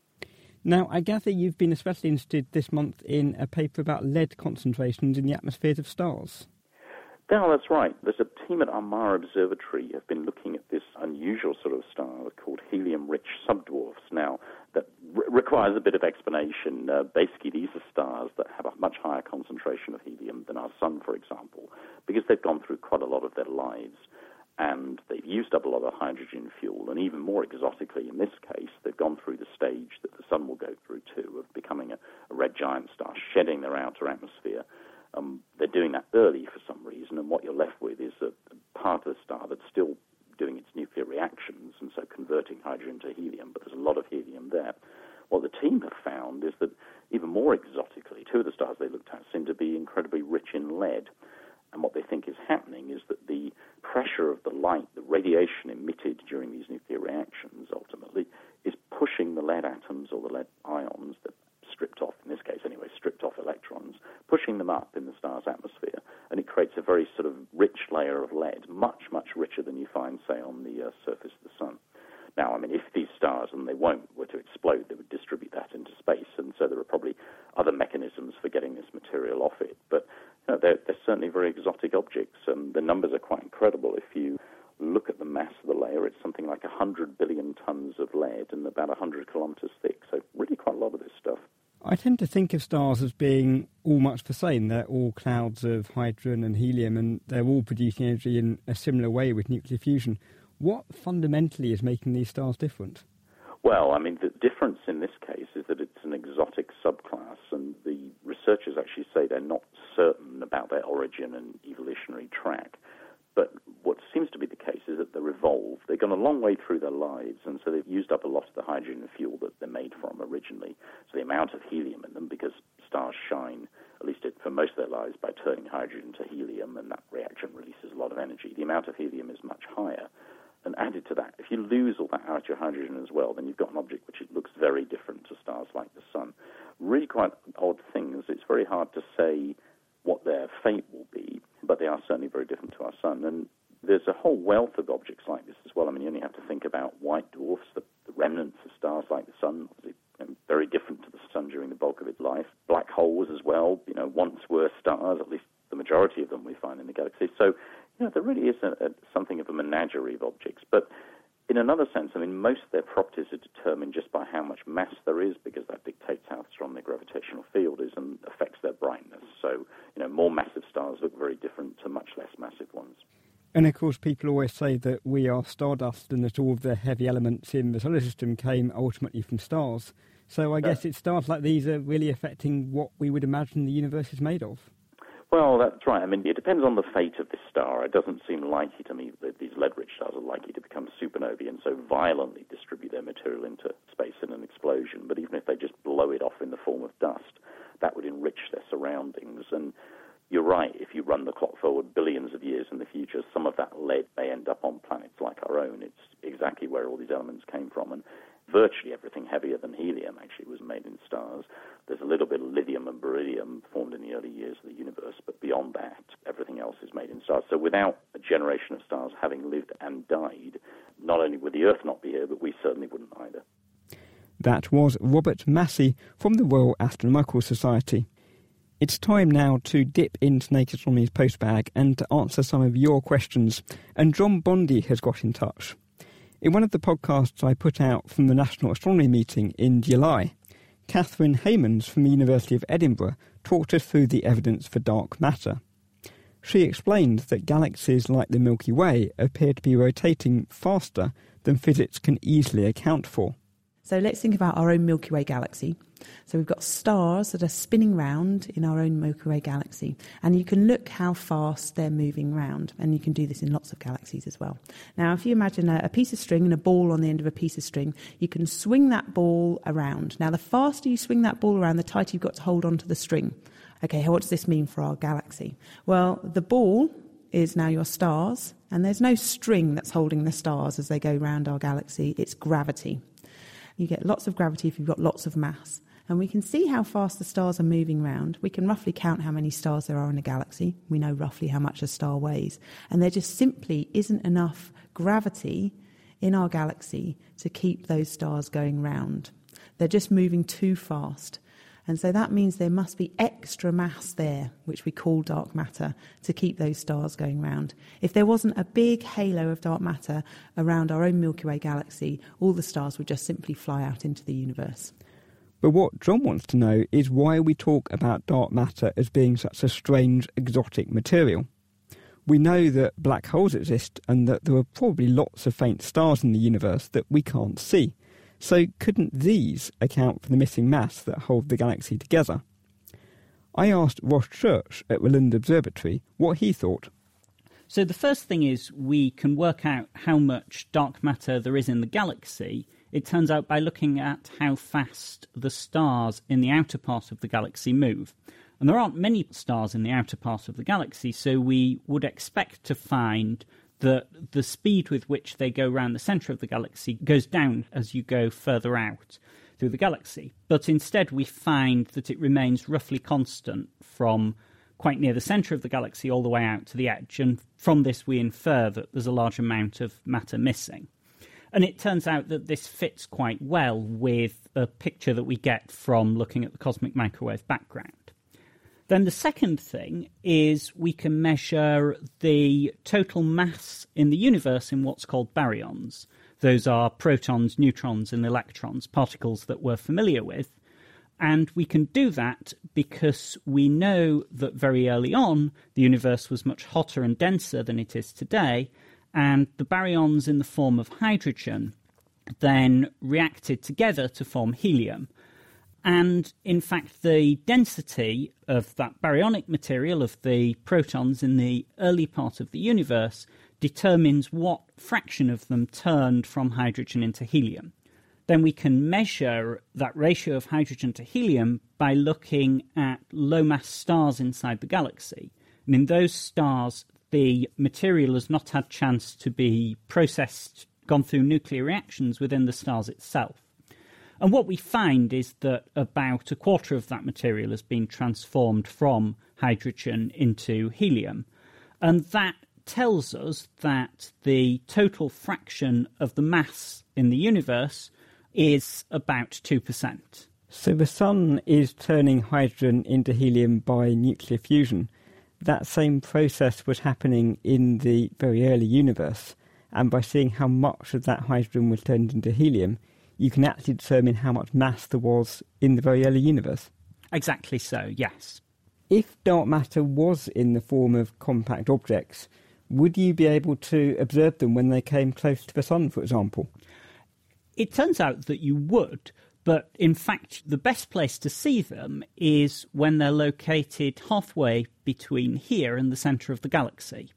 Now, I gather you've been especially interested this month in a paper about lead concentrations in the atmospheres of stars. Yeah, that's right. There's a team at Armagh Observatory have been looking at this unusual sort of star called helium-rich subdwarfs. Now, that re- requires a bit of explanation. Uh, basically, these are stars that have a much higher concentration of helium than our sun, for example, because they've gone through quite a lot of their lives and they've used up a lot of hydrogen fuel. And even more exotically, in this case, they've gone through the stage that the sun will go through too, of becoming a, a red giant star, shedding their outer atmosphere um, they're doing that early for some reason, and what you're left with is a, a part of the star that's still doing its nuclear reactions and so converting hydrogen to helium, but there's a lot of helium there. What the team have found is that even more exotically, two of the stars they looked at seem to be incredibly rich in lead. And what they think is happening is that the pressure of the light, the radiation emitted during these nuclear reactions, ultimately, is pushing the lead atoms or the lead ions, the stripped off, in this case anyway, stripped off electrons, pushing them up in the star's atmosphere, and it creates a very sort of rich layer of lead, much, much richer than you find, say, on the uh, surface of the sun. Now, I mean, if these stars, and they won't, were to explode, they would distribute that into space, and so there are probably other mechanisms for getting this material off it. But you know, they're, they're certainly very exotic objects, and the numbers are quite incredible. If you look at the mass of the layer, it's something like 100 billion tons of lead and about 100 kilometers thick, so really quite a lot of this stuff. I tend to think of stars as being all much the same. They're all clouds of hydrogen and helium, and they're all producing energy in a similar way with nuclear fusion. What fundamentally is making these stars different? Well, I mean, the difference in this case is that it's an exotic subclass, and the researchers actually say they're not certain about their origin and evolutionary track. But what seems to be the case is that they're evolved. They've gone a long way through their lives, and so they've used up a lot of the hydrogen fuel that they're made from originally. So the amount of helium in them, because stars shine, at least for most of their lives, by turning hydrogen to helium, and that reaction releases a lot of energy. The amount of helium is much higher. And added to that, if you lose all that outer hydrogen as well, then you've got an object which looks very different to stars like the Sun. Really quite odd things. It's very hard to say what their fate will be, but they are certainly very different to our Sun. And there's a whole wealth of objects like this as well. I mean, you only have to think about white dwarfs, the, the remnants of stars like the Sun, obviously very different to Sun during the bulk of its life. Black holes as well, you know, once were stars, at least the majority of them we find in the galaxy. So you know, there really is a, a, something of a menagerie of objects. But in another sense, I mean, most of their properties are determined just by how much mass there is, because that dictates how strong their gravitational field is and affects their brightness. So, you know, more massive stars look very different to much less massive ones. And of course, people always say that we are stardust and that all of the heavy elements in the solar system came ultimately from stars. So I guess it's stars like these are really affecting what we would imagine the universe is made of. Well, that's right. I mean, it depends on the fate of this star. It doesn't seem likely to me that these lead-rich stars are likely to become supernovae and so violently distribute their material into space in an explosion. But even if they just blow it off in the form of dust, that would enrich their surroundings. And you're right, if you run the clock forward billions of years in the future, some of that lead may end up on planets like our own. It's exactly where all these elements came from. And virtually everything heavier helium actually was made in stars. There's a little bit of lithium and beryllium formed in the early years of the universe, but beyond that, everything else is made in stars. So without a generation of stars having lived and died, not only would the Earth not be here, but we certainly wouldn't either. That was Robert Massey from the Royal Astronomical Society. It's time now to dip into Naked Astronomy's postbag and to answer some of your questions. And John Bondy has got in touch. In one of the podcasts I put out from the National Astronomy meeting in July, Catherine Heymans from the University of Edinburgh talked us through the evidence for dark matter. She explained that galaxies like the Milky Way appear to be rotating faster than physics can easily account for. So let's think about our own Milky Way galaxy. So we've got stars that are spinning round in our own Milky Way galaxy, and you can look how fast they're moving round, and you can do this in lots of galaxies as well. Now, if you imagine a, a piece of string and a ball on the end of a piece of string, you can swing that ball around. Now, the faster you swing that ball around, the tighter you've got to hold onto the string. Okay, what does this mean for our galaxy? Well, the ball is now your stars, and there's no string that's holding the stars as they go round our galaxy, it's gravity. You get lots of gravity if you've got lots of mass and we can see how fast the stars are moving around. We can roughly count how many stars there are in a galaxy. We know roughly how much a star weighs. And there just simply isn't enough gravity in our galaxy to keep those stars going round. They're just moving too fast. And so that means there must be extra mass there, which we call dark matter, to keep those stars going round. If there wasn't a big halo of dark matter around our own Milky Way galaxy, all the stars would just simply fly out into the universe. But what John wants to know is why we talk about dark matter as being such a strange, exotic material. We know that black holes exist and that there are probably lots of faint stars in the universe that we can't see. So couldn't these account for the missing mass that hold the galaxy together? I asked Ross Church at Lund Observatory what he thought. So the first thing is we can work out how much dark matter there is in the galaxy it turns out by looking at how fast the stars in the outer part of the galaxy move. And there aren't many stars in the outer part of the galaxy, so we would expect to find that the speed with which they go around the centre of the galaxy goes down as you go further out through the galaxy. But instead, we find that it remains roughly constant from quite near the centre of the galaxy all the way out to the edge. And from this, we infer that there's a large amount of matter missing. And it turns out that this fits quite well with a picture that we get from looking at the cosmic microwave background. Then the second thing is we can measure the total mass in the universe in what's called baryons. Those are protons, neutrons, and electrons, particles that we're familiar with. And we can do that because we know that very early on the universe was much hotter and denser than it is today, and the baryons in the form of hydrogen then reacted together to form helium. And in fact, the density of that baryonic material, of the protons in the early part of the universe, determines what fraction of them turned from hydrogen into helium. Then we can measure that ratio of hydrogen to helium by looking at low mass stars inside the galaxy. And in those stars, the material has not had chance to be processed, gone through nuclear reactions within the stars itself. And what we find is that about a quarter of that material has been transformed from hydrogen into helium. And that tells us that the total fraction of the mass in the universe is about 2%. So the sun is turning hydrogen into helium by nuclear fusion. That same process was happening in the very early universe. And by seeing how much of that hydrogen was turned into helium, you can actually determine how much mass there was in the very early universe. Exactly so, yes. If dark matter was in the form of compact objects, would you be able to observe them when they came close to the sun, for example? It turns out that you would, but in fact, the best place to see them is when they're located halfway between here and the centre of the galaxy.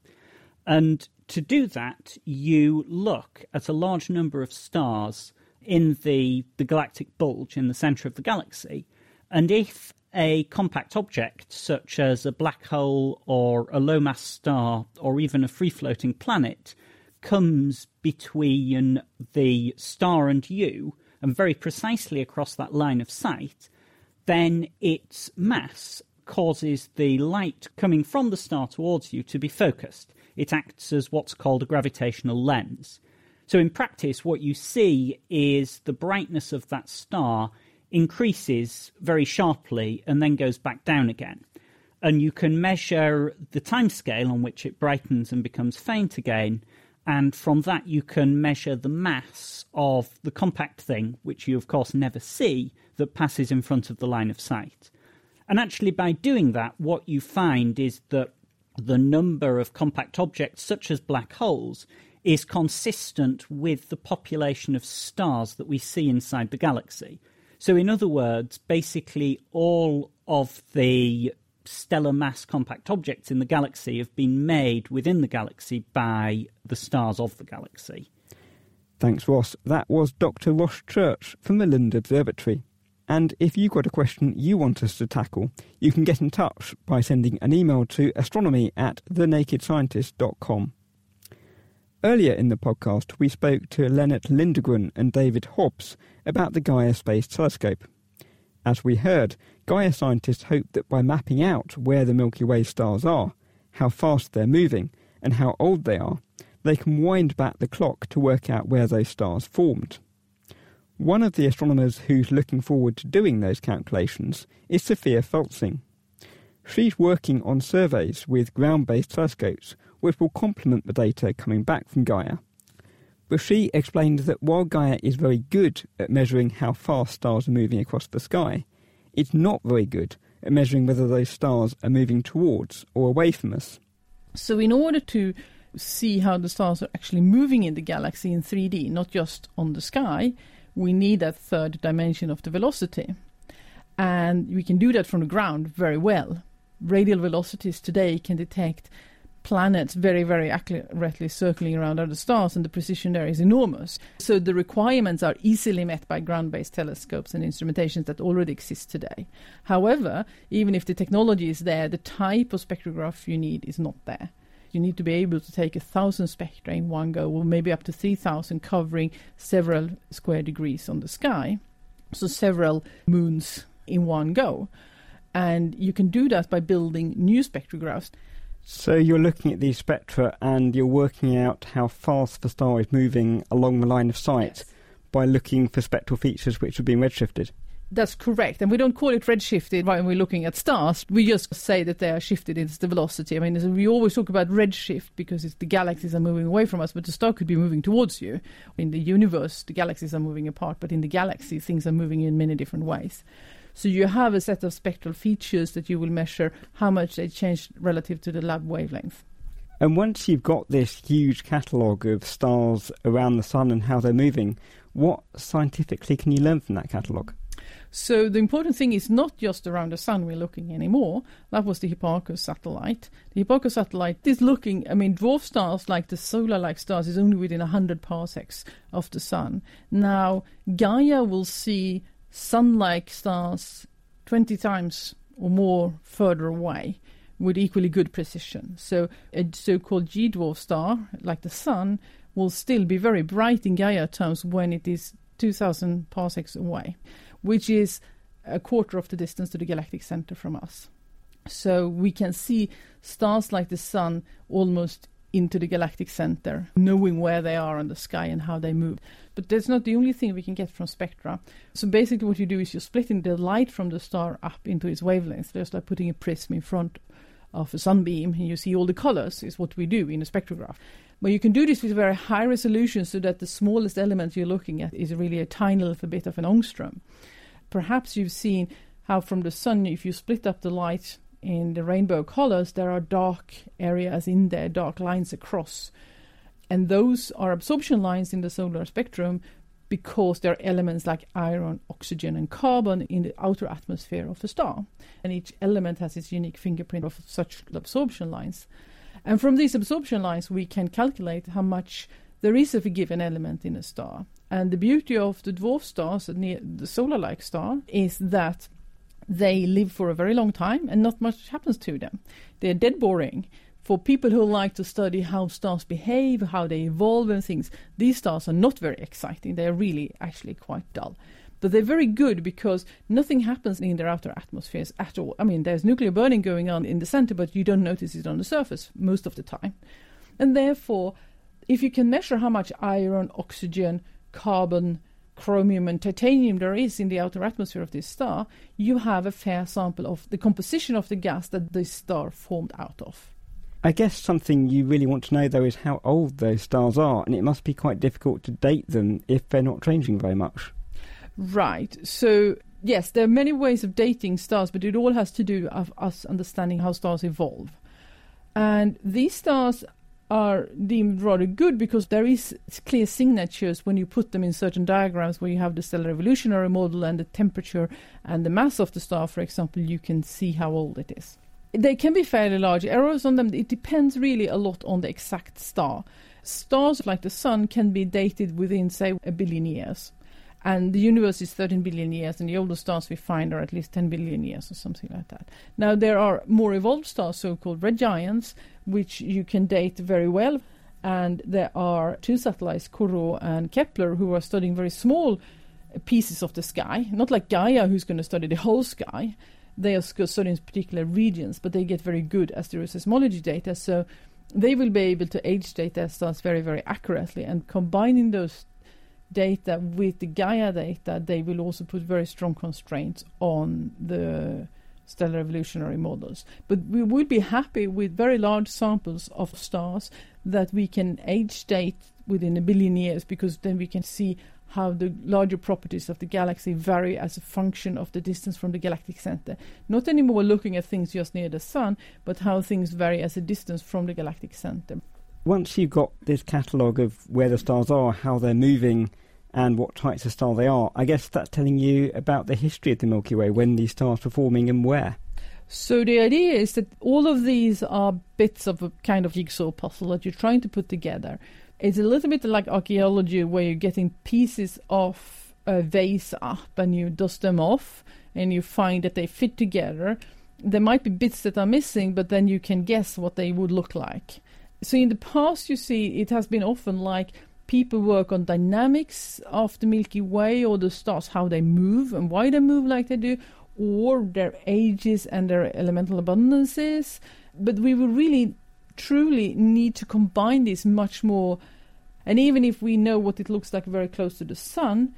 And to do that, you look at a large number of stars in the, the galactic bulge in the centre of the galaxy. And if a compact object, such as a black hole or a low mass star or even a free floating planet, comes between the star and you, and very precisely across that line of sight, then its mass causes the light coming from the star towards you to be focused. It acts as what's called a gravitational lens. So, in practice, what you see is the brightness of that star increases very sharply and then goes back down again. And you can measure the time scale on which it brightens and becomes faint again. And from that, you can measure the mass of the compact thing, which you, of course, never see, that passes in front of the line of sight. And actually, by doing that, what you find is that the number of compact objects, such as black holes, is consistent with the population of stars that we see inside the galaxy. So, in other words, basically all of the stellar mass compact objects in the galaxy have been made within the galaxy by the stars of the galaxy. Thanks, Ross. That was Dr. Ross Church from the Lund Observatory. And if you've got a question you want us to tackle, you can get in touch by sending an email to astronomy at thenakedscientist.com. Earlier in the podcast, we spoke to Lennart Lindegren and David Hobbs about the Gaia Space Telescope. As we heard, Gaia scientists hope that by mapping out where the Milky Way stars are, how fast they're moving, and how old they are, they can wind back the clock to work out where those stars formed. One of the astronomers who's looking forward to doing those calculations is Sophia Feltzing. She's working on surveys with ground based telescopes which will complement the data coming back from Gaia. She explained that while Gaia is very good at measuring how fast stars are moving across the sky, it's not very good at measuring whether those stars are moving towards or away from us. So, in order to see how the stars are actually moving in the galaxy in 3D, not just on the sky, we need that third dimension of the velocity. And we can do that from the ground very well. Radial velocities today can detect planets very, very accurately circling around other stars, and the precision there is enormous. So the requirements are easily met by ground based telescopes and instrumentations that already exist today. However, even if the technology is there, the type of spectrograph you need is not there. You need to be able to take a thousand spectra in one go, or maybe up to 3,000, covering several square degrees on the sky. So, several moons in one go. And you can do that by building new spectrographs so you're looking at these spectra and you're working out how fast the star is moving along the line of sight yes. by looking for spectral features which have been redshifted. That's correct. And we don't call it redshifted when we're looking at stars. We just say that they are shifted in the velocity. I mean, we always talk about redshift because it's the galaxies are moving away from us, but the star could be moving towards you. In the universe, the galaxies are moving apart, but in the galaxy, things are moving in many different ways. So you have a set of spectral features that you will measure how much they change relative to the lab wavelength. And once you've got this huge catalogue of stars around the sun and how they're moving, what scientifically can you learn from that catalogue? So the important thing is not just around the sun we're looking anymore. That was the Hipparcos satellite. The Hipparcos satellite is looking, I mean, dwarf stars like the solar-like stars is only within 100 parsecs of the sun. Now, Gaia will see sun-like stars 20 times or more further away with equally good precision. So a so-called G-dwarf star, like the sun, will still be very bright in Gaia terms when it is 2000 parsecs away which is a quarter of the distance to the galactic center from us. So we can see stars like the sun almost into the galactic center, knowing where they are in the sky and how they move. But that's not the only thing we can get from spectra. So basically, what you do is you're splitting the light from the star up into its wavelengths, just like putting a prism in front of a sunbeam, and you see all the colors, is what we do in a spectrograph. But you can do this with very high resolution so that the smallest element you're looking at is really a tiny little bit of an angstrom perhaps you've seen how from the sun, if you split up the light in the rainbow colors, there are dark areas in there, dark lines across. And those are absorption lines in the solar spectrum because there are elements like iron, oxygen, and carbon in the outer atmosphere of the star. And each element has its unique fingerprint of such absorption lines. And from these absorption lines, we can calculate how much there is of a given element in a star. And the beauty of the dwarf stars, the solar like star, is that they live for a very long time and not much happens to them. They're dead boring. For people who like to study how stars behave, how they evolve, and things, these stars are not very exciting. They're really actually quite dull. But they're very good because nothing happens in their outer atmospheres at all. I mean, there's nuclear burning going on in the center, but you don't notice it on the surface most of the time. And therefore, if you can measure how much iron, oxygen, carbon, chromium, and titanium there is in the outer atmosphere of this star, you have a fair sample of the composition of the gas that this star formed out of. I guess something you really want to know, though, is how old those stars are, and it must be quite difficult to date them if they're not changing very much. Right. So, yes, there are many ways of dating stars, but it all has to do with us understanding how stars evolve. And these stars are deemed rather good because there is clear signatures when you put them in certain diagrams where you have the stellar evolutionary model and the temperature and the mass of the star, for example, you can see how old it is. They can be fairly large. Errors on them, it depends really a lot on the exact star. Stars like the Sun can be dated within, say, a billion years. And the universe is 13 billion years, and the oldest stars we find are at least 10 billion years or something like that. Now, there are more evolved stars, so called red giants, which you can date very well. And there are two satellites, Corot and Kepler, who are studying very small pieces of the sky, not like Gaia, who's going to study the whole sky. They are studying particular regions, but they get very good asteroseismology data, so they will be able to age their stars very, very accurately. And combining those data with the Gaia data, they will also put very strong constraints on the stellar evolutionary models. But we will be happy with very large samples of stars that we can age date within a billion years because then we can see how the larger properties of the galaxy vary as a function of the distance from the galactic center. Not anymore looking at things just near the sun, but how things vary as a distance from the galactic center once you've got this catalogue of where the stars are, how they're moving, and what types of star they are, I guess that's telling you about the history of the Milky Way, when these stars were forming and where. So the idea is that all of these are bits of a kind of jigsaw puzzle that you're trying to put together. It's a little bit like archaeology, where you're getting pieces of a vase up and you dust them off and you find that they fit together. There might be bits that are missing, but then you can guess what they would look like. So in the past, you see, it has been often like people work on dynamics of the Milky Way or the stars, how they move and why they move like they do, or their ages and their elemental abundances. But we will really, truly need to combine this much more. And even if we know what it looks like very close to the sun,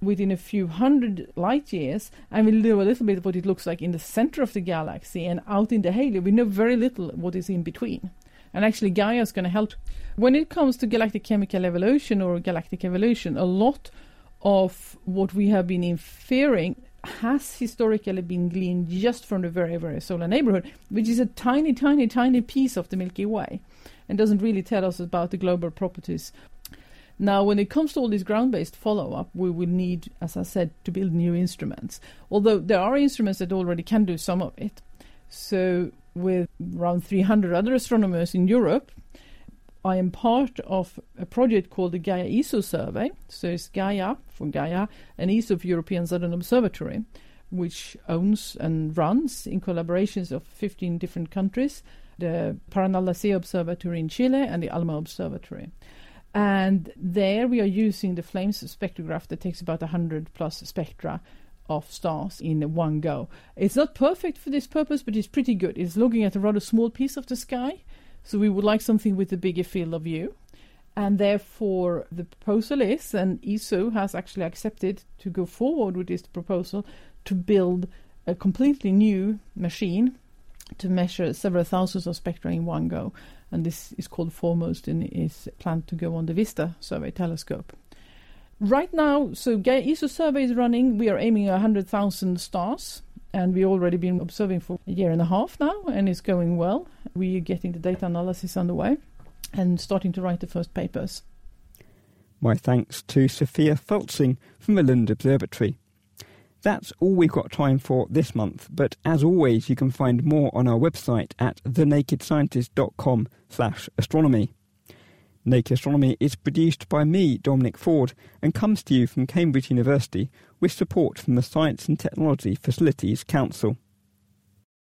within a few hundred light years, and we'll know a little bit what it looks like in the center of the galaxy and out in the halo, we know very little what is in between. And actually, Gaia is going to help. When it comes to galactic chemical evolution or galactic evolution, a lot of what we have been inferring has historically been gleaned just from the very, very solar neighborhood, which is a tiny, tiny, tiny piece of the Milky Way and doesn't really tell us about the global properties. Now, when it comes to all this ground based follow up, we will need, as I said, to build new instruments. Although there are instruments that already can do some of it. So, with around 300 other astronomers in Europe, I am part of a project called the Gaia ESO survey. So it's Gaia for Gaia and ESO for European Southern Observatory, which owns and runs in collaborations of 15 different countries the Paranal Observatory in Chile and the ALMA Observatory. And there we are using the FLAMES spectrograph that takes about 100 plus spectra of stars in one go. It's not perfect for this purpose, but it's pretty good. It's looking at a rather small piece of the sky so we would like something with a bigger field of view. And therefore, the proposal is, and ESO has actually accepted to go forward with this proposal to build a completely new machine to measure several thousands of spectra in one go. And this is called 4MOST and is planned to go on the VISTA survey telescope. Right now, so ESO survey is running. We are aiming at 100,000 stars and we've already been observing for a year and a half now, and it's going well. We are getting the data analysis underway and starting to write the first papers. My thanks to Sophia Feltzing from the Lund Observatory. That's all we've got time for this month, but as always, you can find more on our website at thenakedscientist.com slash astronomy. Naked Astronomy is produced by me, Dominic Ford, and comes to you from Cambridge University with support from the Science and Technology Facilities Council.